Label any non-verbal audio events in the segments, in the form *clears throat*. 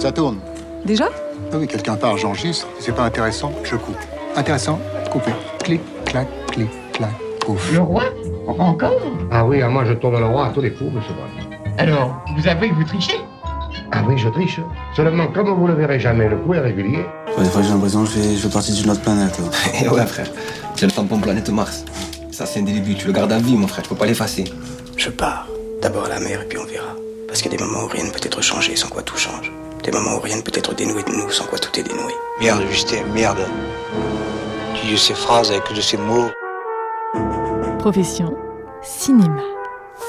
Ça tourne. Déjà Ah oui, quelqu'un part, j'enregistre. Si c'est pas intéressant, je coupe. Intéressant, coupé. Clic, clac, clic, clac, pouf. Le roi Encore Ah oui, moi je tourne le roi à tous les coups, monsieur Bond. Alors, vous avouez que vous trichez Ah oui, je triche. Seulement, comme vous le verrez jamais, le coup est régulier. Ouais, des fois, j'ai l'impression que je fais, je fais partie d'une autre planète. *laughs* Et ouais, frère, j'ai le tampon planète Mars. Ça, c'est un début, tu le gardes à vie, mon frère, tu peux pas l'effacer. Je pars. D'abord à la mer et puis on verra. Parce qu'il y a des moments où rien ne peut être changé sans quoi tout change. Des moments où rien ne peut être dénoué de nous sans quoi tout est dénoué. Merde, Justin, merde. Tu dis ces phrases avec de ces mots. Profession cinéma.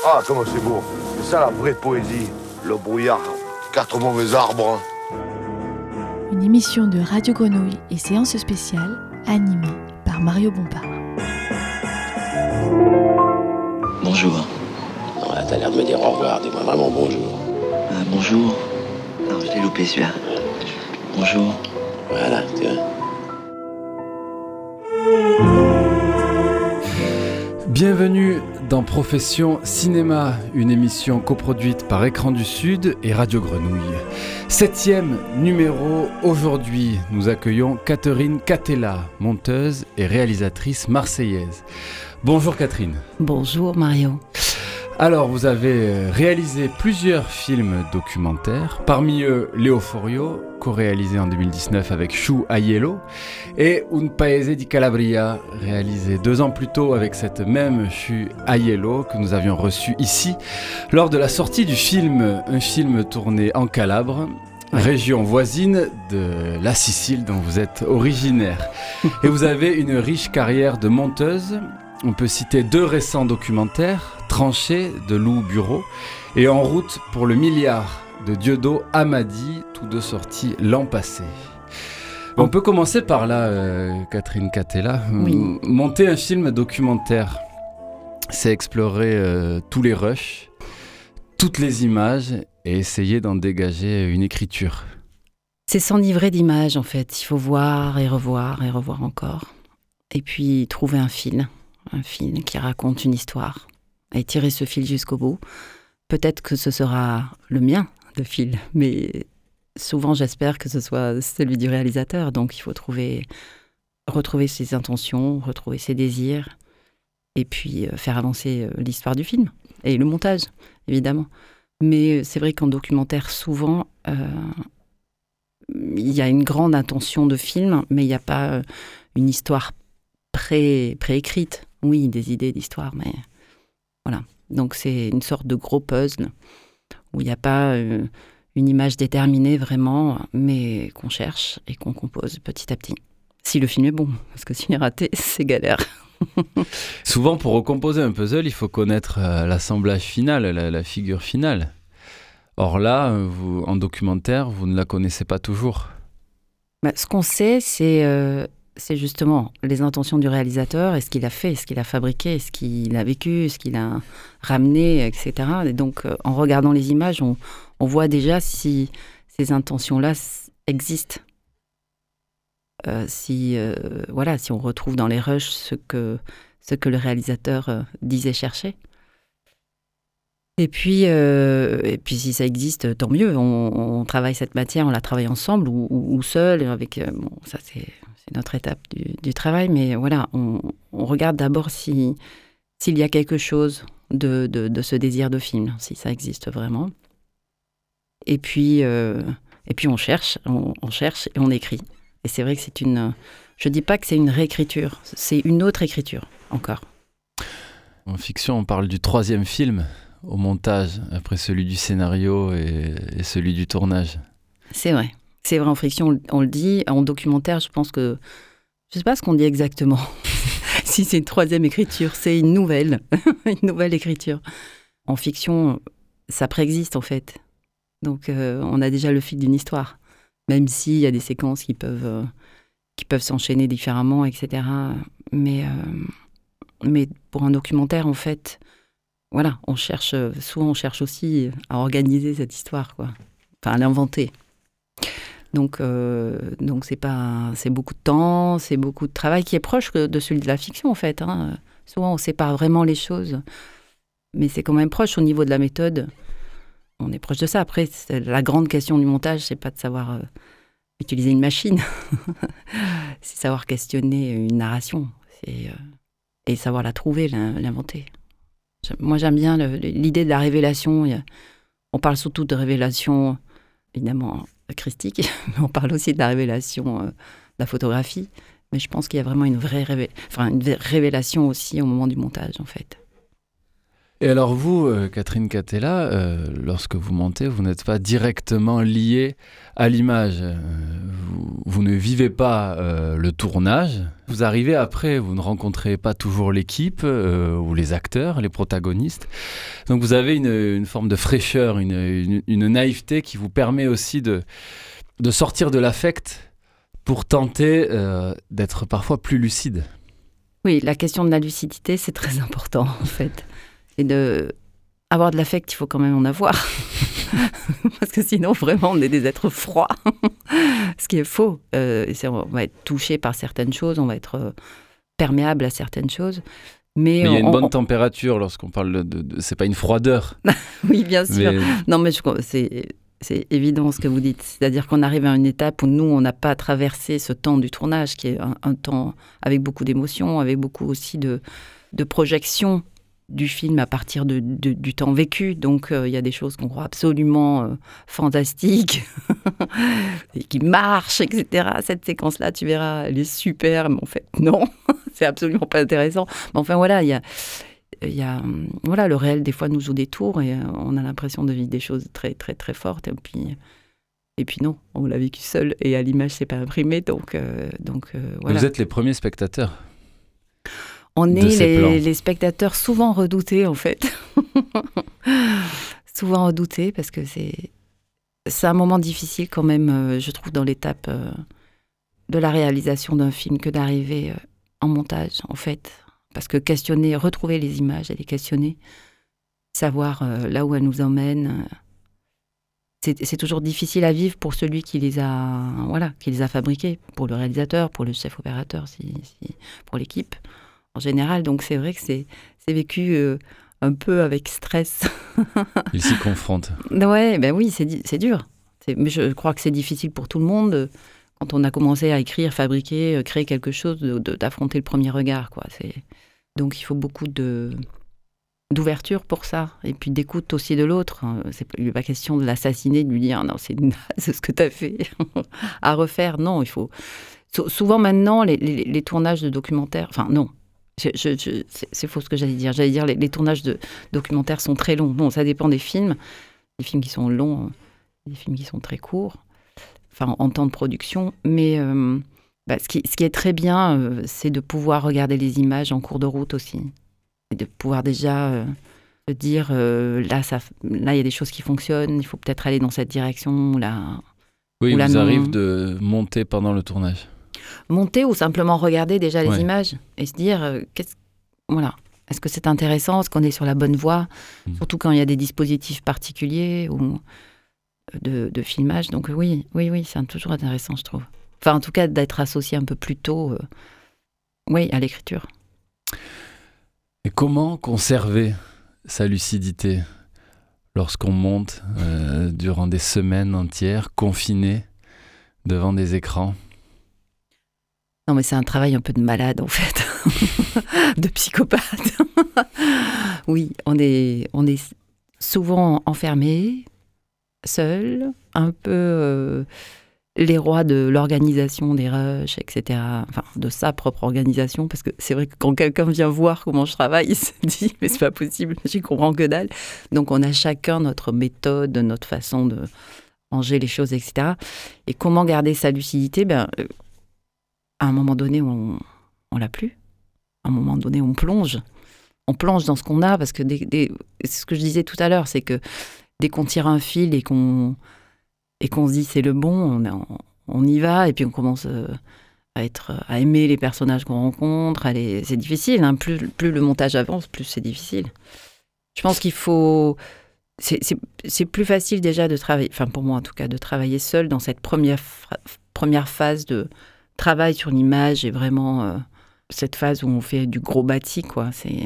Ah, comment c'est beau. C'est ça la vraie poésie. Le brouillard, quatre mauvais arbres. Une émission de Radio Grenouille et séance spéciale animée par Mario Bompard. Bonjour. Non, là, t'as l'air de me dire au revoir. Dis-moi vraiment bonjour. Ah, bonjour. Celui-là. Bonjour. Voilà, tu vois. Bienvenue dans Profession Cinéma, une émission coproduite par Écran du Sud et Radio Grenouille. Septième numéro, aujourd'hui nous accueillons Catherine Catella, monteuse et réalisatrice marseillaise. Bonjour Catherine. Bonjour Mario. Alors, vous avez réalisé plusieurs films documentaires, parmi eux Leoforio, co-réalisé en 2019 avec Shu Aiello, et Un Paese di Calabria, réalisé deux ans plus tôt avec cette même Shu Aiello que nous avions reçu ici, lors de la sortie du film, un film tourné en Calabre, région voisine de la Sicile dont vous êtes originaire. *laughs* Et vous avez une riche carrière de monteuse. On peut citer deux récents documentaires, Tranché de Lou Bureau et En route pour le milliard de Diodo Amadi, tous deux sortis l'an passé. On peut commencer par là, euh, Catherine Catella. Oui. Monter un film documentaire, c'est explorer euh, tous les rushs, toutes les images et essayer d'en dégager une écriture. C'est s'enivrer d'images en fait. Il faut voir et revoir et revoir encore. Et puis trouver un fil, un fil qui raconte une histoire. Et tirer ce fil jusqu'au bout. Peut-être que ce sera le mien de fil, mais souvent j'espère que ce soit celui du réalisateur. Donc il faut trouver, retrouver ses intentions, retrouver ses désirs, et puis euh, faire avancer euh, l'histoire du film et le montage, évidemment. Mais euh, c'est vrai qu'en documentaire, souvent, il y a une grande intention de film, mais il n'y a pas une histoire pré- préécrite. Oui, des idées d'histoire, mais voilà. Donc c'est une sorte de gros puzzle où il n'y a pas euh, une image déterminée vraiment, mais qu'on cherche et qu'on compose petit à petit. Si le film est bon, parce que s'il est raté, *laughs* c'est galère. Souvent, pour recomposer un puzzle, il faut connaître euh, l'assemblage final, la, la figure finale. Or là, euh, vous, en documentaire, vous ne la connaissez pas toujours. Bah, ce qu'on sait, c'est euh, c'est justement les intentions du réalisateur, et ce qu'il a fait, ce qu'il a fabriqué, ce qu'il a vécu, ce qu'il a ramené, etc. Et donc, euh, en regardant les images, on, voit déjà si ces intentions-là existent. Euh, si, euh, voilà, si on retrouve dans les rushs ce que, ce que le réalisateur disait chercher. Et puis, et puis, si ça existe, tant mieux. On, travaille cette matière, on la travaille ensemble ou, ou, seul. Avec, bon, ça, c'est notre étape du, du travail. Mais voilà, on, on regarde d'abord si, s'il y a quelque chose de, de, de ce désir de film, si ça existe vraiment. Et puis, euh, et puis on cherche, on, on cherche et on écrit. Et c'est vrai que c'est une. Je dis pas que c'est une réécriture, c'est une autre écriture encore. En fiction, on parle du troisième film au montage, après celui du scénario et, et celui du tournage. C'est vrai. C'est vrai, en fiction, on, le dit. En documentaire, je pense que. Je sais pas ce qu'on dit exactement. *laughs* si c'est une troisième écriture, c'est une nouvelle. *laughs* une nouvelle écriture. En fiction, ça préexiste, en fait. Donc, euh, on a déjà le fil d'une histoire. Même s'il y a des séquences qui peuvent, euh, peuvent s'enchaîner différemment, etc. Mais, euh, mais pour un documentaire, en fait, voilà, on cherche. Souvent, on cherche aussi à organiser cette histoire, quoi. Enfin, à l'inventer. Donc, euh, donc c'est pas, c'est beaucoup de temps, c'est beaucoup de travail qui est proche de celui de la fiction en fait. Hein. Souvent, on sépare vraiment les choses, mais c'est quand même proche au niveau de la méthode. on est proche de ça. Après, la grande question du montage, c'est pas de savoir euh, utiliser une machine, *laughs* c'est savoir questionner une narration euh, et savoir la trouver, l'inventer. Moi, j'aime bien l'idée de la révélation. On parle surtout de révélation, évidemment, christique, *laughs* mais on parle aussi de la révélation de la photographie. Mais je pense qu'il y a vraiment une vraie, une révélation aussi au moment du montage, en fait. Et alors vous, euh, Catherine Catella, euh, lorsque vous montez, vous n'êtes pas directement liée à l'image. Euh, vous, ne vivez pas le tournage. Vous arrivez après, vous ne rencontrez pas toujours l'équipe ou les acteurs, les protagonistes. Donc vous avez une, forme de fraîcheur, une, naïveté qui vous permet aussi de, de sortir de l'affect pour tenter d'être parfois plus lucide. Oui, la question de la lucidité, c'est très important en fait. Et de avoir de l'affect, il faut quand même en avoir. *laughs* Parce que sinon, vraiment, on est des êtres froids. *laughs* Ce qui est faux. Euh, on va être touché par certaines choses, on va être euh, perméable à certaines choses. Mais, il y a une bonne température lorsqu'on parle de, de c'est pas une froideur. *laughs* oui, bien sûr. Non, mais c'est évident ce que vous dites. C'est-à-dire qu'on arrive à une étape où nous, on n'a pas traversé ce temps du tournage, qui est un, temps avec beaucoup d'émotions, avec beaucoup aussi de, de projections du film à partir de, du temps vécu. Donc euh, il y a des choses qu'on croit absolument euh, fantastiques *laughs* et qui marchent, etc. Cette séquence-là, tu verras, elle est super, mais en fait non, *laughs* c'est absolument pas intéressant. Mais enfin voilà, il y a, a, voilà, le réel des fois nous joue des tours et euh, on a l'impression de vivre des choses très très très fortes et puis. Et puis non, on l'a vécu seul et à l'image c'est pas imprimé donc donc voilà. Vous êtes les premiers spectateurs. On est les, spectateurs souvent redoutés, en fait. *laughs* souvent redoutés parce que c'est c'est un moment difficile quand même, euh, je trouve, dans l'étape euh, de la réalisation d'un film que d'arriver euh, en montage, en fait. Parce que questionner, retrouver les images et les questionner, savoir là où elles nous emmènent, c'est toujours difficile à vivre pour celui qui les a, voilà, qui les a fabriqués, pour le réalisateur, pour le chef opérateur, si pour l'équipe en général. Donc c'est vrai que c'est vécu euh, un peu avec stress. *laughs* Il s'y confronte. Ouais, ben oui, c'est dur. Mais je crois que c'est difficile pour tout le monde quand on a commencé à écrire, fabriquer, euh, créer quelque chose, d'affronter le premier regard. Quoi. Donc il faut beaucoup de d'ouverture pour ça et puis d'écoute aussi de l'autre. C'est pas question de l'assassiner, de lui dire non c'est *laughs* ce que tu as fait *laughs* à refaire. Non, il faut souvent maintenant les, les tournages de documentaires, enfin non, c'est faux ce que j'allais dire. J'allais dire les, les tournages de documentaires sont très longs. Bon, ça dépend des films. Des films qui sont longs, euh, des films qui sont très courts, enfin en temps de production. Mais euh, bah, ce, qui, ce, qui, est très bien, euh, c'est de pouvoir regarder les images en cours de route aussi. Et de pouvoir déjà se dire là, ça, là, il y a des choses qui fonctionnent, il faut peut-être aller dans cette direction. Là, oui, il vous arrive de monter pendant le tournage monter ou simplement regarder déjà les images et se dire euh, qu'est-ce voilà. Est-ce que c'est intéressant? Est-ce qu'on est sur la bonne voie? Mm. surtout quand il y a des dispositifs particuliers ou euh, de, filmage. Donc oui oui oui c'est toujours intéressant je trouve. Enfin en tout cas d'être associé un peu plus tôt euh, oui à l'écriture. Et comment conserver sa lucidité lorsqu'on monte durant des semaines entières confiné devant des écrans? Non, mais c'est un travail un peu de malade, en fait, *laughs* de psychopathe. *laughs* oui, on est, on est souvent enfermé, seul, un peu euh, les rois de l'organisation des rushs, etc. Enfin, de sa propre organisation, parce que c'est vrai que quand quelqu'un vient voir comment je travaille, il se dit, mais c'est pas possible, *laughs* j'y comprends que dalle. Donc, on a chacun notre méthode, notre façon de ranger les choses, etc. Et comment garder sa lucidité? Ben, euh, à un moment donné, on, on l'a plus. À un moment donné, on plonge. On plonge dans ce qu'on a parce que ce que je disais tout à l'heure, c'est que dès qu'on tire un fil et qu'on et se dit c'est le bon, on, on, y va et puis on commence euh, à être à aimer les personnages qu'on rencontre. C'est difficile. Hein. Plus, plus le montage avance, plus c'est difficile. Je pense qu'il faut c'est plus facile déjà de travailler, enfin pour moi en tout cas, de travailler seul dans cette première, première phase de, travail sur l'image et vraiment euh, cette phase où on fait du gros bâti, quoi. C'est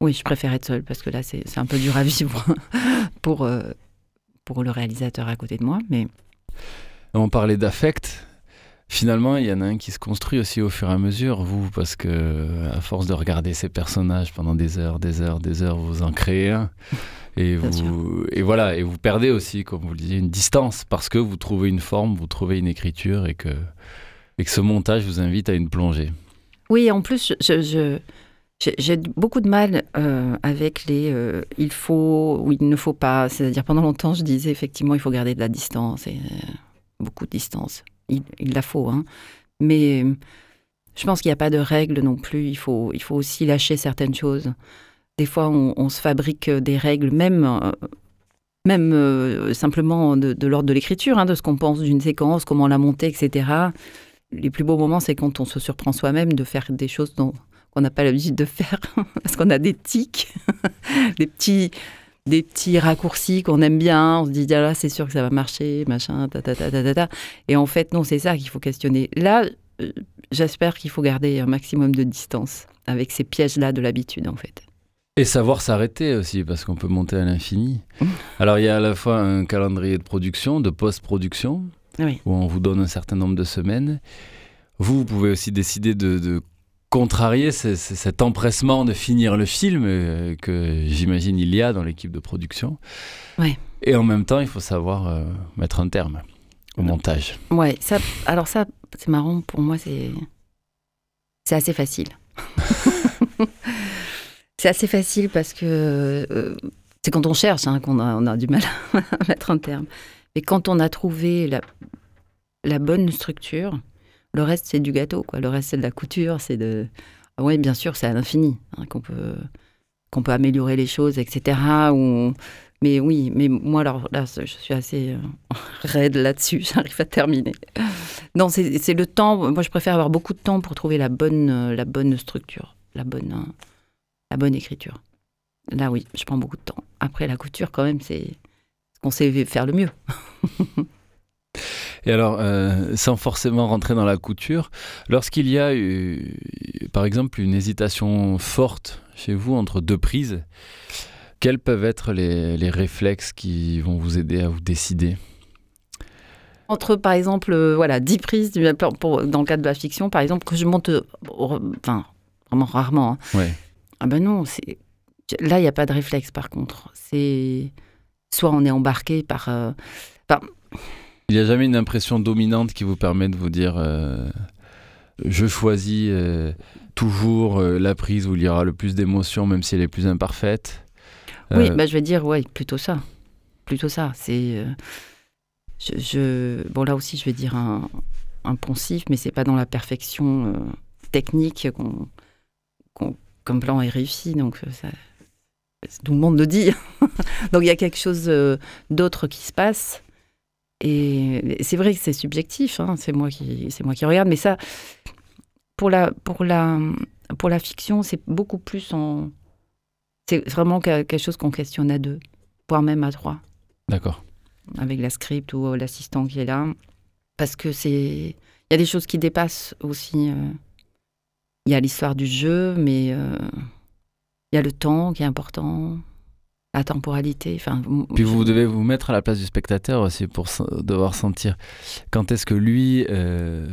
Oui, je préfère être seule parce que là, c'est un peu dur à vivre *laughs* pour, euh, pour le réalisateur à côté de moi. Mais On parlait d'affect. Finalement, il y en a un qui se construit aussi au fur et à mesure, vous, parce que à force de regarder ces personnages pendant des heures, des heures, des heures, vous en créez un. Et, vous, et voilà, et vous perdez aussi, comme vous le disiez, une distance, parce que vous trouvez une forme, vous trouvez une écriture, et que, et que ce montage vous invite à une plongée. oui, en plus, j'ai beaucoup de mal euh, avec les euh, il faut ou il ne faut pas. C'est-à-dire, pendant longtemps, je disais effectivement, il faut garder de la distance, et euh, beaucoup de distance. Il, la faut, hein. Mais je pense qu'il n'y a pas de règle non plus. Il faut, il faut aussi lâcher certaines choses. Des fois, on, se fabrique des règles, même, même simplement de, de l'ordre de l'écriture, hein, de ce qu'on pense d'une séquence, comment la monter, etc. Les plus beaux moments, c'est quand on se surprend soi-même de faire des choses dont, qu'on n'a pas l'habitude de faire, *laughs* parce qu'on a des tics, *laughs* des petits, des petits raccourcis qu'on aime bien. On se dit, ah là, c'est sûr que ça va marcher, machin, ta, ta, ta, ta, ta, ta. Et en fait, non, c'est ça qu'il faut questionner. Là, euh, j'espère qu'il faut garder un maximum de distance avec ces pièges-là de l'habitude, en fait. Et savoir s'arrêter aussi, parce qu'on peut monter à l'infini. *laughs* Alors, il y a à la fois un calendrier de production, de post-production, Oui. où on vous donne un certain nombre de semaines. Vous, vous pouvez aussi décider de, de contrarier ce- ce- cet empressement de finir le film euh, que j'imagine il y a dans l'équipe de production. Ouais. Et en même temps, il faut savoir euh, mettre un terme au montage. Ouais, ça, alors ça, c'est marrant, pour moi, c'est, c'est assez facile. *laughs* c'est assez facile parce que euh, c'est quand on cherche hein, qu'on a, on a du mal *laughs* à mettre un terme. Mais quand on a trouvé la, la bonne structure, le reste, c'est du gâteau. Quoi. Le reste, c'est de la couture. C'est de... Oui, bien sûr, c'est à l'infini hein, qu'on peut, qu'on peut améliorer les choses, etc. Ou... Mais oui, mais moi, alors là, je suis assez euh, *laughs* raide là-dessus. *laughs* J'arrive à terminer. Non, c'est le temps. Moi, je préfère avoir beaucoup de temps pour trouver la bonne, la bonne structure, la bonne, euh, la bonne écriture. Là, oui, je prends beaucoup de temps. Après, la couture, quand même, c'est qu'on sait faire le mieux. Et alors, euh, sans forcément rentrer dans la couture, lorsqu'il y a, eu, par exemple, une hésitation forte chez vous entre deux prises, quels peuvent être les, les réflexes qui vont vous aider à vous décider? Entre, par exemple, euh, voilà, 10 prises pour- dans le cadre de la fiction, par exemple, que je monte, euh, enfin, vraiment rarement. hein. Ouais. Ah ben non, c'est là, il n'y a pas de réflexe, par contre. C'est soit on est embarqué par... euh, par- Il n'y a jamais une impression dominante qui vous permet de vous dire euh, je choisis euh, toujours la prise où il y aura le plus d'émotions, même si elle est plus imparfaite Oui, bah, je vais dire, ouais, plutôt ça. Plutôt ça. C'est. je, je- Bon, là aussi, je vais dire un, un poncif, mais c'est pas dans la perfection technique qu'on, qu'un plan est réussi. Donc, ça, tout le monde le dit. *laughs* donc, il y a quelque chose euh, d'autre qui se passe. Et c'est vrai que c'est subjectif, hein, c'est moi qui c'est moi qui regarde, mais ça pour la pour la pour la fiction, c'est beaucoup plus en c'est vraiment que- quelque chose qu'on questionne à deux, voire même à trois, D'accord. avec la script ou euh, l'assistant qui est là, parce que c'est il y a des choses qui dépassent aussi. euh, Il y a l'histoire du jeu, mais euh, y a le temps qui est important, la temporalité. Enfin, Puis vous devez vous mettre à la place du spectateur aussi pour devoir sentir quand est-ce que lui euh,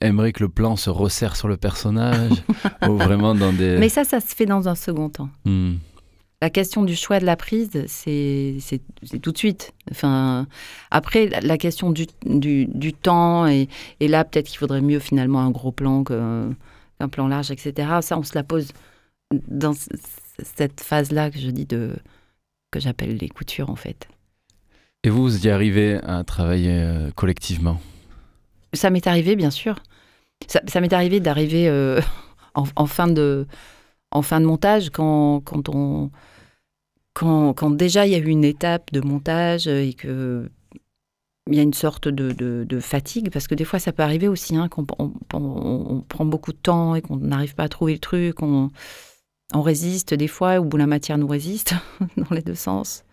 aimerait que le plan se resserre sur le personnage *laughs* ou vraiment dans des... Mais ça, ça se fait dans un second temps. Hmm. La question du choix de la prise, c'est tout de suite. Enfin, après, la- question du, du, du temps, et, et là, peut-être qu'il faudrait mieux finalement un gros plan qu'un plan large, etc. Ça, on se la pose dans cette phase-là que je dis de que j'appelle les coutures, en fait. Et vous, vous y arrivez à travailler euh, collectivement? Ça m'est arrivé, bien sûr. Ça, ça m'est arrivé d'arriver euh, *laughs* en, en fin de, en fin de montage quand, quand on. Quand, quand déjà il y a eu une étape de montage et que il y a une sorte de, de- de fatigue, parce que des fois ça peut arriver aussi, hein, qu'on on, on- on prend beaucoup de temps et qu'on n'arrive pas à trouver le truc, on, on résiste des fois, ou la matière nous résiste, *laughs* dans les deux sens.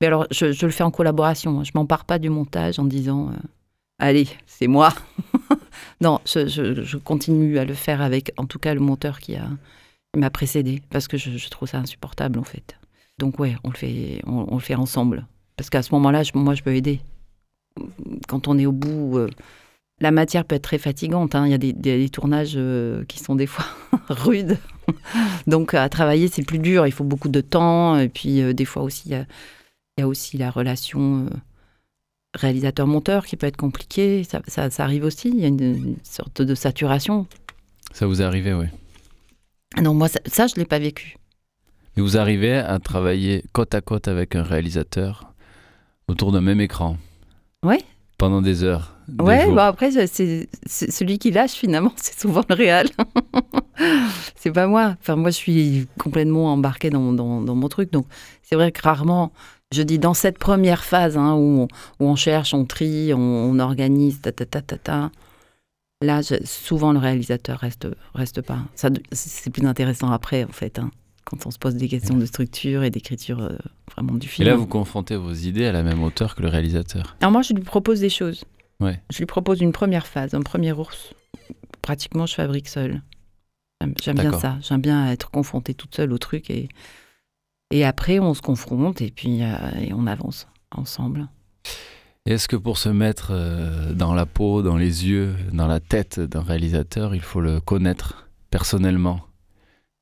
Mais alors, je, le fais en collaboration, hein. je m'empare pas du montage en disant euh, Allez, c'est moi *laughs* non, je, je- continue à le faire avec, en tout cas, le monteur qui m'a précédé parce que je, trouve ça insupportable en fait. Donc ouais, on le fait, on, on le fait ensemble. Parce qu'à ce moment-là, moi, je peux aider. Quand on est au bout, euh, la matière peut être très fatigante. Hein. Il y a des, des, des tournages euh, qui sont des fois *laughs* rudes. Donc à travailler, c'est plus dur. Il faut beaucoup de temps. Et puis euh, des fois aussi, il y a, il y a aussi la relation réalisateur-monteur qui peut être compliquée. Ça, ça, ça, arrive aussi. Il y a une, une sorte de saturation. Ça vous est arrivé, oui. Non, moi, ça, ça je ne l'ai pas vécu. Mais vous arrivez à travailler côte à côte avec un réalisateur autour d'un même écran. Oui. Pendant des heures. Des ouais, jours. bah après, c'est celui qui lâche finalement, *laughs* c'est souvent le réel. *laughs* c'est pas moi. Enfin, moi, je suis complètement embarquée dans, dans, dans mon truc. Donc, c'est vrai que rarement, je dis dans cette première phase hein, où, on, où, on, cherche, on trie, on, on organise, ta ta ta ta ta. Là, je, souvent, le réalisateur reste, reste pas. Ça, c'est plus intéressant après, en fait. Hein quand on se pose des questions de structure et d'écriture euh, vraiment du film. Et là, vous confrontez vos idées à la même hauteur que le réalisateur. Alors moi, je lui propose des choses. Ouais. Je lui propose une première phase, un premier ours. Pratiquement, je fabrique seul. J'aime bien ça. J'aime bien être confrontée toute seule au truc. Et, et après, on se confronte et puis euh, et on avance ensemble. Est-ce que pour se mettre euh, dans la peau, dans les yeux, dans la tête d'un réalisateur, il faut le connaître personnellement,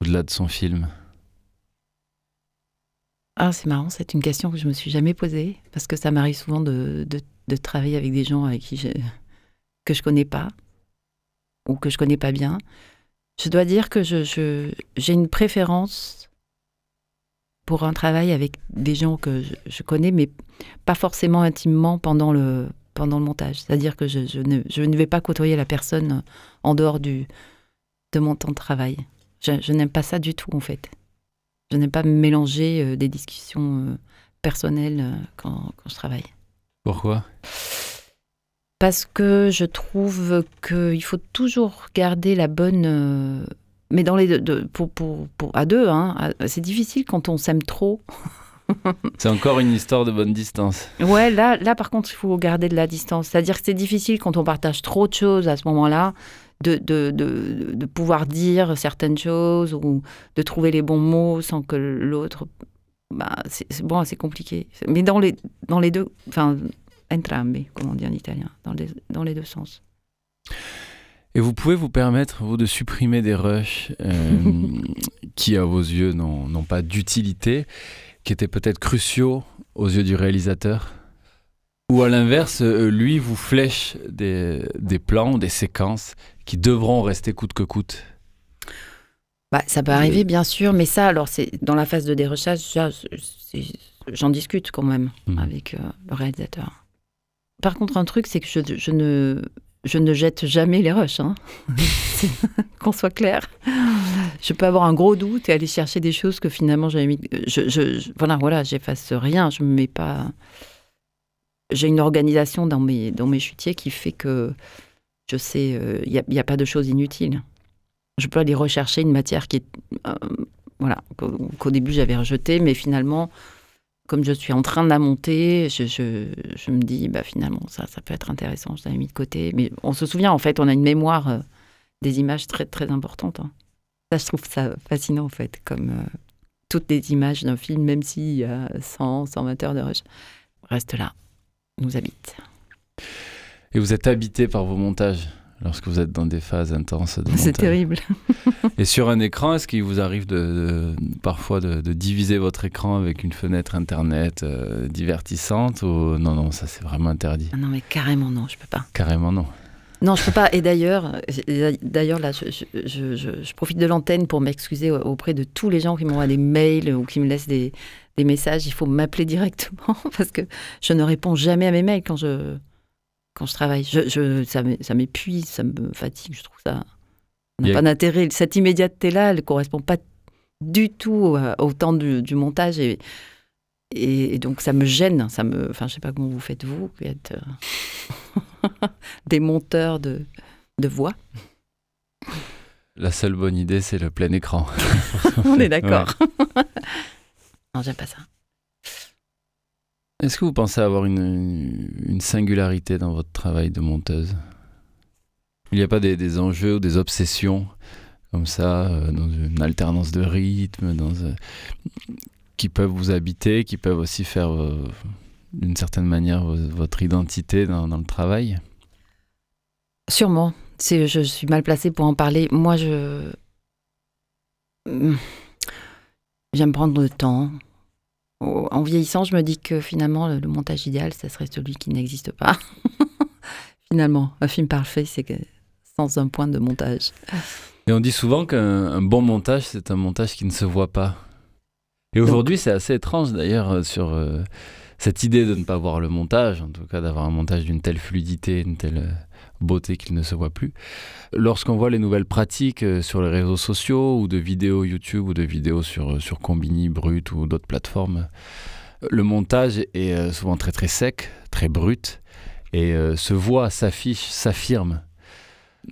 au-delà de son film? Ah, c'est marrant, c'est une question que je me suis jamais posée parce que ça m'arrive souvent de, de, de, travailler avec des gens avec qui je, que je connais pas ou que je connais pas bien. Je dois dire que je, je, j'ai une préférence pour un travail avec des gens que je, connais, mais pas forcément intimement pendant le, pendant le montage. C'est-à-dire que je, je, ne, je ne vais pas côtoyer la personne en dehors du, de mon temps de travail. Je n'aime pas ça du tout, en fait. Je n'aime pas mélanger euh, des discussions euh, personnelles euh, quand, quand, je travaille. Pourquoi? Parce que je trouve qu'il faut toujours garder la bonne. mais dans les deux, de, pour, pour, pour, à deux, hein, c'est difficile quand on s'aime trop. *laughs* c'est encore une histoire de bonne distance. Ouais, là, là par contre, il faut garder de la distance. C'est-à-dire que c'est difficile quand on partage trop de choses à ce moment-là. De, de, de, de, pouvoir dire certaines choses ou de trouver les bons mots sans que l'autre. Bah, c'est bon, c'est compliqué. Mais dans les, dans les deux. Enfin, entrambe, comme on dit en italien, dans les, dans les deux sens. Et vous pouvez vous permettre, vous, de supprimer des rushs euh, *laughs* qui, à vos yeux, n'ont pas d'utilité, qui étaient peut-être cruciaux aux yeux du réalisateur? Ou à l'inverse, lui vous flèche des, des, plans, des séquences qui devront rester coûte que coûte bah, Ça peut arriver, bien sûr, mais ça, alors, c'est dans la phase de dérochage, j'en discute quand même mmh. avec euh, le réalisateur. Par contre, un truc, c'est que je, je, ne, je ne jette jamais les rushs, hein. *laughs* qu'on soit clair. Je peux avoir un gros doute et aller chercher des choses que finalement j'avais mis. Je, je, voilà, voilà, j'efface rien, je me mets pas j'ai une organisation dans mes, dans mes chutiers qui fait que je sais, il euh, n'y a, pas de choses inutiles. Je peux aller rechercher une matière qui est, euh, voilà, qu'au, début j'avais rejetée, mais finalement, comme je suis en train de la monter, je, me dis, bah finalement, ça, ça peut être intéressant, je l'avais mis de côté. Mais on se souvient, en fait, on a une mémoire euh, des images très, très importante. Hein. Ça, je trouve ça fascinant, en fait, comme euh, toutes les images d'un film, même s'il y a 100, 120 heures de rush, restent là nous habite. Et vous êtes habité par vos montages lorsque vous êtes dans des phases intenses de *laughs* C'est terrible. *laughs* Et sur un écran, est-ce qu'il vous arrive de, de parfois de, de, diviser votre écran avec une fenêtre internet euh, divertissante ou non non ça c'est vraiment interdit? Non mais carrément non, je peux pas. Carrément non. Non, je peux pas. Et d'ailleurs, d'ailleurs là, je, je, je, je profite de l'antenne pour m'excuser auprès de tous les gens qui m'envoient des mails ou qui me laissent des, des messages. Il faut m'appeler directement *laughs* parce que je ne réponds jamais à mes mails quand je quand je travaille. Je, je ça m'épuise, ça me fatigue. Je trouve ça n'a pas d'intérêt. Cette immédiateté-là, elle ne correspond pas du tout au temps du, du montage et, donc ça me gêne. Ça me, enfin, je sais pas comment vous faites vous, qui êtes *laughs* des monteurs de, de voix. La seule bonne idée, c'est le plein écran. *laughs* On est d'accord. Ouais. *laughs* non, j'aime pas ça. Est-ce que vous pensez avoir une, singularité dans votre travail de monteuse? Il n'y a pas des, enjeux ou des obsessions comme ça, euh, dans une alternance de rythme, euh, qui peuvent vous habiter, qui peuvent aussi faire euh, d'une certaine manière votre identité dans, le travail? Sûrement. Je suis mal placée pour en parler. Moi, je. Hmm. J'aime prendre le temps. En vieillissant, je me dis que finalement, le montage idéal, ça serait celui qui n'existe pas. *laughs* finalement, un film parfait, c'est que sans un point de montage. Et on dit souvent qu'un bon montage, c'est un montage qui ne se voit pas. Et aujourd'hui, c'est assez étrange d'ailleurs euh, sur euh, cette idée de ne pas voir le montage, en tout cas d'avoir un montage d'une telle fluidité, une telle euh, beauté qu'il ne se voit plus. Lorsqu'on voit les nouvelles pratiques sur les réseaux sociaux ou de vidéos YouTube ou de vidéos sur, sur Combini, Brut ou d'autres plateformes, le montage est souvent très très sec, très brut et se voit, s'affiche, s'affirme.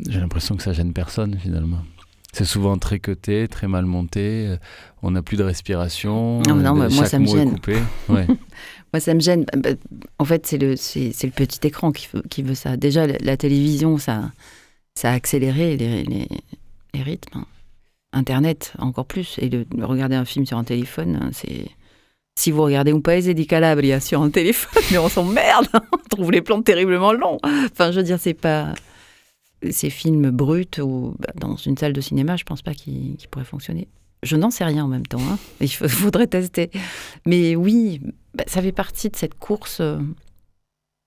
J'ai l'impression que ça gêne personne finalement. C'est souvent très cuté, très mal monté. Euh, on n'a plus de respiration. Non, non, euh, moi ça me gêne. *laughs* Ouais. moi ça me gêne. En fait, c'est le, c'est, le petit écran qui veut, qui veut ça. Déjà, la, télévision, ça, ça a accéléré les, les, les, rythmes. Internet, encore plus. Et de, regarder un film sur un téléphone, hein, c'est. Si vous regardez Un Paese di Calabria sur un téléphone, *laughs* mais on s'emmerde, *laughs* on trouve les plans terriblement longs. Enfin, je veux dire, c'est pas ces films bruts ou bah, dans une salle de cinéma, je pense pas qu'ils pourraient fonctionner. Je n'en sais rien en même temps. Hein. *laughs* Il faudrait tester. Mais oui, bah, ça fait partie de cette course. Euh.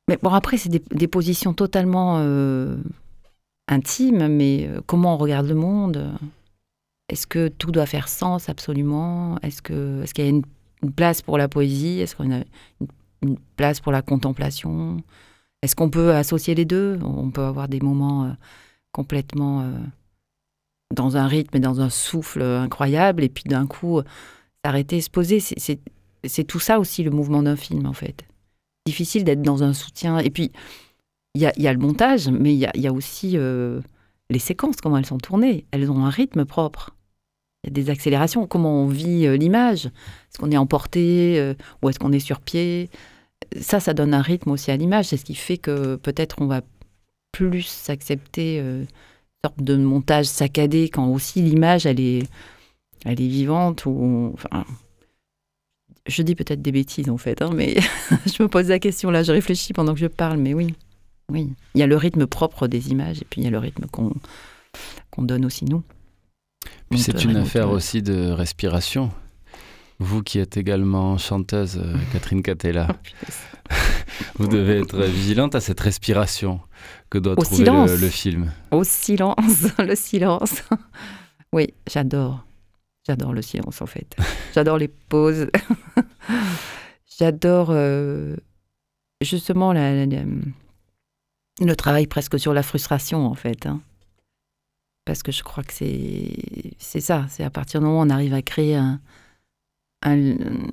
Mais bon, après, c'est des, positions totalement euh, intimes. Mais euh, comment on regarde le monde Est-ce que tout doit faire sens absolument? Est-ce qu'il est y a une, place pour la poésie? Est-ce qu'il y a une place pour la contemplation? Est-ce qu'on peut associer les deux? On peut avoir des moments euh, complètement euh, dans un rythme et dans un souffle incroyable, et puis d'un coup s'arrêter, se poser. C'est tout ça aussi le mouvement d'un film, en fait. Difficile d'être dans un soutien. Et puis, il y a, le montage, mais il y a, aussi euh, les séquences, comment elles sont tournées. Elles ont un rythme propre. Il y a des accélérations, comment on vit l'image? Est-ce qu'on est emporté ou est-ce qu'on est sur pied? Ça, ça donne un rythme aussi à l'image. C'est ce qui fait que peut-être on va plus accepter euh, une sorte de montage saccadé quand aussi l'image, elle est, elle est vivante. Ou, enfin, je dis peut-être des bêtises en fait, hein, mais *laughs* je me pose la question là, je réfléchis pendant que je parle, mais oui, oui. Il y a le rythme propre des images et puis il y a le rythme qu'on qu'on donne aussi nous. Puis c'est une affaire aussi de respiration. Vous qui êtes également chanteuse, euh, *laughs* Catherine Catella, *laughs* vous devez être vigilante à cette respiration que doit trouver le, film. Au silence, *laughs* le silence. Oui, j'adore. J'adore le silence en fait. J'adore les pauses. J'adore euh, justement le travail presque sur la frustration en fait. Hein. Parce que je crois que c'est ça. C'est à partir du moment où on arrive à créer un, une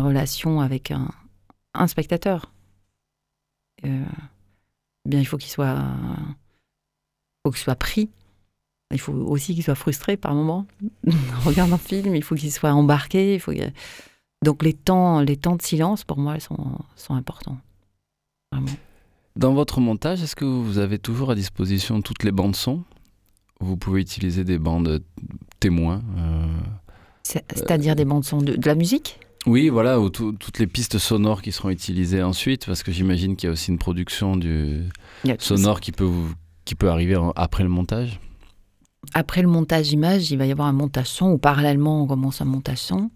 relation avec un, spectateur. Euh, bien, il faut qu'il soit, faut qu'il soit pris. Il faut aussi qu'il soit frustré par moment. *laughs* Regarde un film, il faut qu'il soit embarqué. Il faut Donc les temps, les temps de silence, pour moi, sont, sont importants. Dans votre montage, est-ce que vous avez toujours à disposition toutes les bandes son? Vous pouvez utiliser des bandes témoins euh, c'est-à-dire des bandes son de, la musique oui, voilà, ou toutes les pistes sonores qui seront utilisées ensuite, parce que j'imagine qu'il y a aussi une production du sonore qui peut, qui peut arriver après le montage. Après le montage image, il va y avoir un montage son, ou parallèlement on commence un montage son.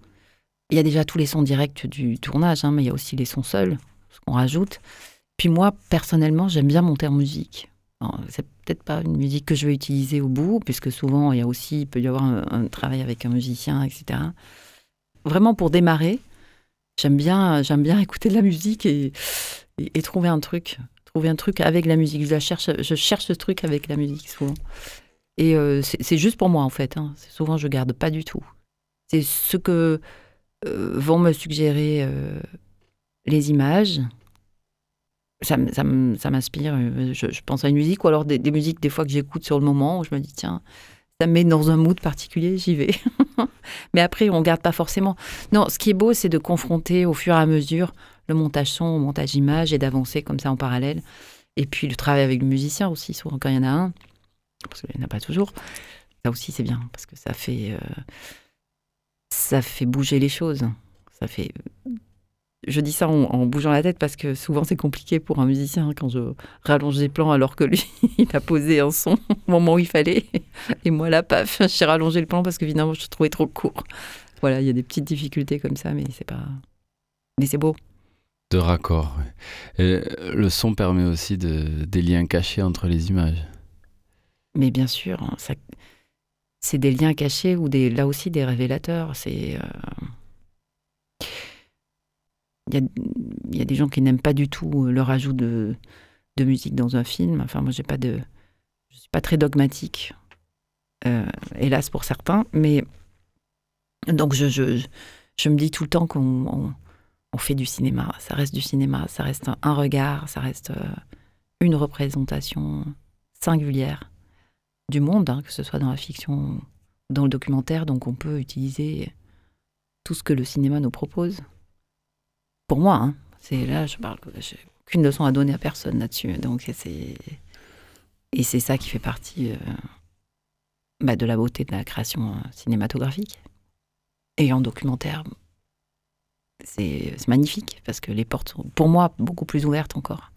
Il y a déjà tous les sons directs du tournage, hein, mais il y a aussi les sons seuls, ce qu'on rajoute. Puis moi, personnellement, j'aime bien monter en musique. C'est peut-être pas une musique que je vais utiliser au bout, puisque souvent il y a aussi, peut y avoir un, travail avec un musicien, etc. Vraiment pour démarrer, j'aime bien, j'aime bien *laughs* écouter de la musique et, trouver un truc, trouver un truc avec la musique. Je cherche, je cherche ce truc avec la musique souvent. Et euh, c'est juste pour moi en fait. Hein. Souvent je garde pas du tout. C'est ce que euh, vont me suggérer euh, les images, ça, m'inspire. Euh, je, pense à une musique ou alors des, musiques des fois que j'écoute sur le moment où je me dis tiens, ça me met dans un mood particulier, j'y vais. *laughs* Mais après, on garde pas forcément. Non, ce qui est beau, c'est de confronter au fur et à mesure le montage son au montage image et d'avancer comme ça en parallèle. Et puis le travail avec le musicien aussi, souvent quand il y en a un, parce qu'il n'y en a pas toujours. Ça aussi, c'est bien, parce que ça fait, euh, ça fait bouger les choses. Ça fait. Je dis ça en, en bougeant la tête parce que souvent c'est compliqué pour un musicien quand je rallonge des plans alors que lui, *laughs* il a posé un son *laughs* au moment où il fallait. Et moi, là, paf, j'ai rallongé le plan parce que évidemment, je trouvais trop court. Voilà, il y a des petites difficultés comme ça, mais c'est pas. Mais c'est beau. De raccord. Et le son permet aussi de, des liens cachés entre les images. Mais bien sûr, hein, ça, c'est des liens cachés ou des, là aussi des révélateurs. C'est, euh, il y, a, des gens qui n'aiment pas du tout le rajout de, musique dans un film. Enfin, moi, je suis pas très dogmatique, euh, hélas pour certains. Mais donc, je, me dis tout le temps qu'on on, on fait du cinéma. Ça reste du cinéma, ça reste un, regard, ça reste euh, une représentation singulière du monde, hein, que ce soit dans la fiction dans le documentaire. Donc on peut utiliser tout ce que le cinéma nous propose. Pour moi, hein, c'est là, je parle, j'ai aucune leçon à donner à personne là-dessus. Donc c'est et c'est ça qui fait partie euh, bah, de la beauté de la création euh, cinématographique. Et en documentaire, c'est magnifique parce que les portes sont, pour moi, beaucoup plus ouvertes encore.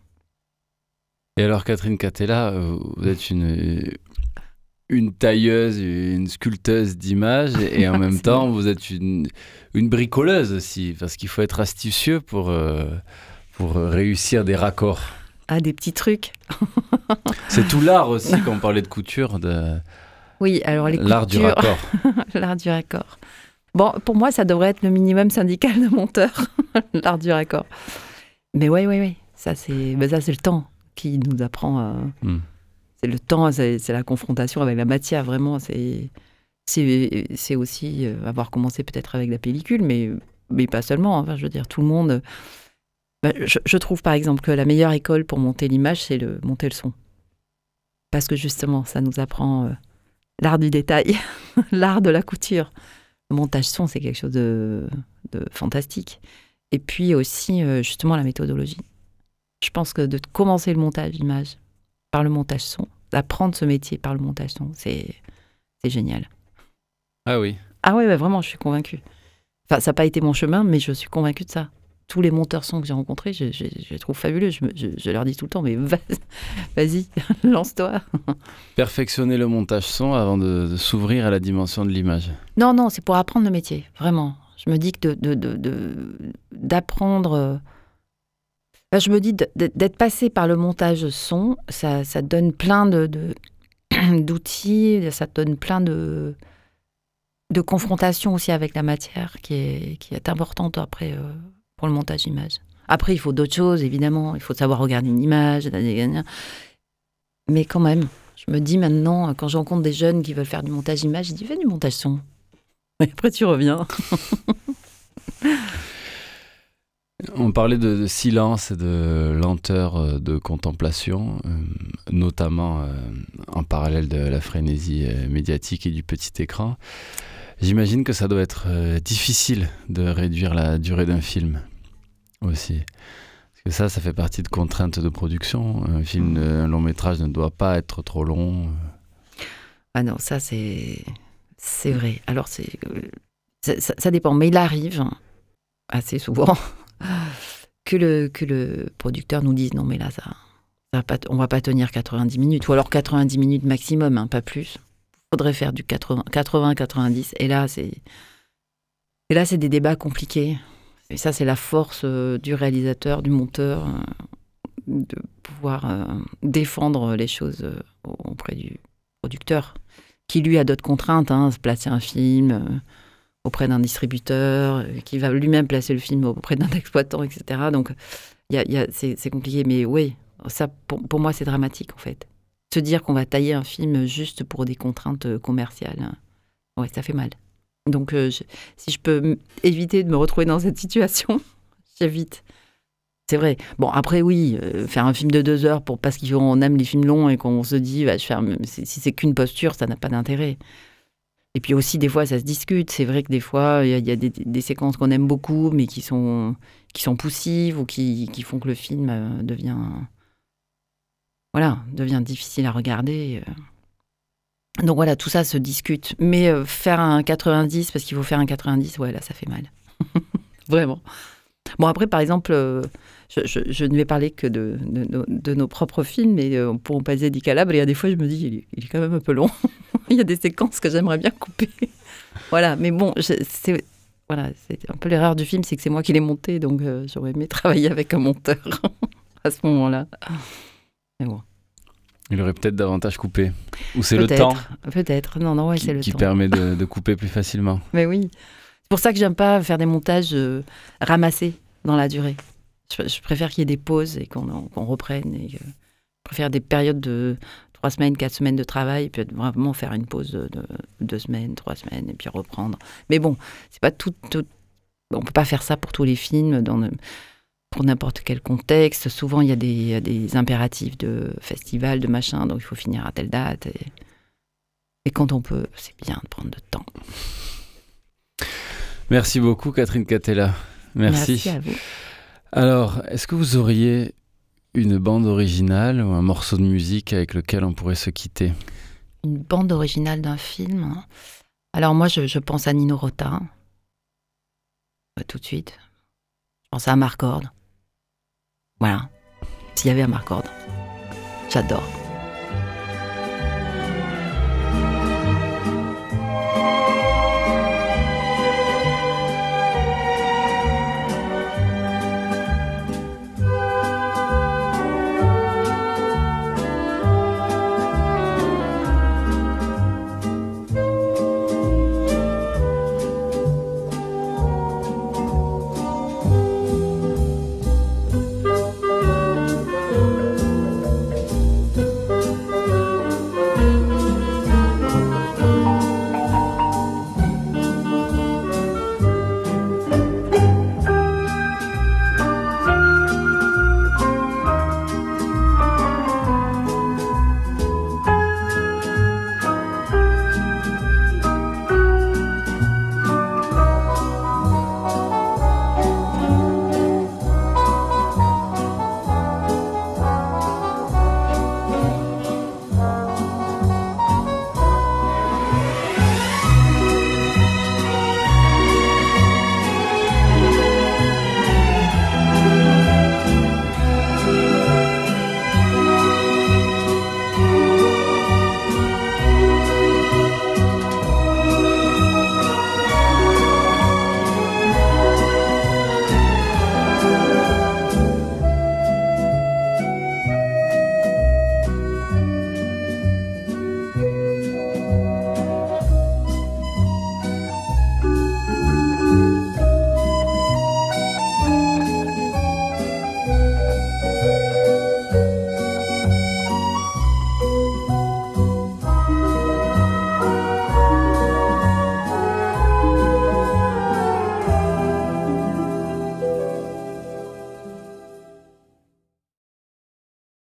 Et alors, Catherine Catella, euh, vous êtes une, une tailleuse, une sculpteuse d'images, *laughs* et en même temps, vous êtes une, une bricoleuse aussi, parce qu'il faut être astucieux pour, euh, pour réussir des raccords. Ah, des petits trucs. *laughs* C'est tout l'art aussi, *laughs* quand on parlait de couture, de Oui, alors les l'art du raccord. L'art du raccord. Bon, pour moi, ça devrait être le minimum syndical de monteur, l'art du raccord. Mais oui, oui, oui. Ça, c'est ben ça, c'est le temps qui nous apprend. euh, Hmm. C'est le temps, c'est la confrontation avec la matière, vraiment. C'est aussi euh, avoir commencé peut-être avec la pellicule, mais, mais pas seulement. Enfin, je veux dire, tout le monde. Ben, je, trouve par exemple que la meilleure école pour monter l'image, c'est le monter le son. Parce que justement, ça nous apprend euh, l'art du détail, *laughs* l'art de la couture. Le montage son, c'est quelque chose de, fantastique. Et puis aussi, euh, justement, la méthodologie. Je pense que de commencer le montage image par le montage son, d'apprendre ce métier par le montage son, c'est c'est génial. Ah oui. Ah ouais, vraiment, je suis convaincue. Enfin, ça n'a pas été mon chemin, mais je suis convaincue de ça. Tous les monteurs son que j'ai rencontrés, je, je- je les trouve fabuleux. Je, me- je- je leur dis tout le temps, mais vas- *laughs* vas-y, *laughs* lance-toi. Perfectionner le montage son avant de, de s'ouvrir à la dimension de l'image. Non, non, c'est pour apprendre le métier, vraiment. Je me dis que de- de- de- de- d'apprendre. euh, je me dis d'être passé par le montage son, ça, ça te donne plein de, *clears throat* d'outils, ça te donne plein de, de confrontations aussi avec la matière qui est, qui est importante après euh, pour le montage image. Après, il faut d'autres choses, évidemment. Il faut savoir regarder une image. Mais quand même, je me dis maintenant, quand je rencontre des jeunes qui veulent faire du montage image, je dis fais du montage son. *laughs* Et après, tu reviens. *laughs* On parlait de, silence et de lenteur euh, de contemplation, euh, notamment euh, en parallèle de la frénésie médiatique et du petit écran. J'imagine que ça doit être difficile de réduire la durée d'un film aussi. Parce que ça, ça fait partie de contraintes de production. Un film, un long métrage ne doit pas être trop long. Ah non, ça c'est c'est vrai. Alors c'est ça, dépend, mais il arrive assez souvent que le que le producteur nous dise non mais là ça, va pas, on va pas tenir 90 minutes ou alors 90 minutes maximum, hein, pas plus. Faudrait faire du 80 80 90 et là c'est et là c'est des débats compliqués. Et ça c'est la force euh, du réalisateur, du monteur euh, de pouvoir euh, défendre les choses auprès du producteur, qui lui a d'autres contraintes, hein, se placer un film auprès d'un distributeur, euh, qui va lui-même placer le film auprès d'un exploitant, etc. Donc, y y a- c'est compliqué, mais oui, ça, pour, moi, c'est dramatique, en fait. Se dire qu'on va tailler un film juste pour des contraintes euh, commerciales, hein, ouais, ça fait mal. Donc, euh, si je peux éviter de me retrouver dans cette situation, *laughs* j'évite. C'est vrai. Bon, après, oui, faire un film de deux heures pour parce qu'on aime les films longs et qu'on se dit, bah, si c'est qu'une posture, ça n'a pas d'intérêt. Et puis aussi, des fois, ça se discute. C'est vrai que des fois, il y a, des, des séquences qu'on aime beaucoup, mais qui sont, qui sont poussives ou qui, qui font que le film euh, devient, voilà, devient difficile à regarder. euh. Donc voilà, tout ça se discute. Mais euh, faire un 90, parce qu'il faut faire un 90, ouais, là, ça fait mal. *laughs* Vraiment. Bon, après, par exemple, euh, je, je- je ne vais parler que de, de nos- de nos propres films, mais euh, pour On passer di Calabre, il y a des fois, je me dis, il est, il est quand même un peu long. *laughs* il y a des séquences que j'aimerais bien couper. *laughs* voilà, mais bon, c'est voilà, un peu l'erreur du film, c'est que c'est moi qui l'ai monté, donc euh, j'aurais aimé *laughs* travailler avec un monteur à ce moment-là. Mais bon, Il aurait peut-être davantage coupé. Ou c'est le temps Peut-être, non, non, ouais, qui, c'est le qui temps. permet de, de couper plus facilement. Mais oui. C'est pour ça que j'aime pas faire des montages euh, ramassés dans la durée. Je, préfère qu'il y ait des pauses et qu'on en- qu'on reprenne. Et, je préfère des périodes de trois semaines, quatre semaines de travail, puis vraiment faire une pause de, de deux semaines, trois semaines, et puis reprendre. Mais bon, c'est pas tout, On peut pas faire ça pour tous les films, pour n'importe quel contexte. Souvent, il y a des, impératifs de festival, de machin, donc il faut finir à telle date. Et, et quand on peut, c'est bien de prendre le temps. Merci beaucoup, Catherine Catella. Merci. Merci à vous. Alors, est-ce que vous auriez une bande originale ou un morceau de musique avec lequel on pourrait se quitter? Une bande originale d'un film? Alors moi, je, je pense à Nino Rota, tout de suite. Je pense à Amarcord. Voilà. S'il y avait Amarcord. J'adore.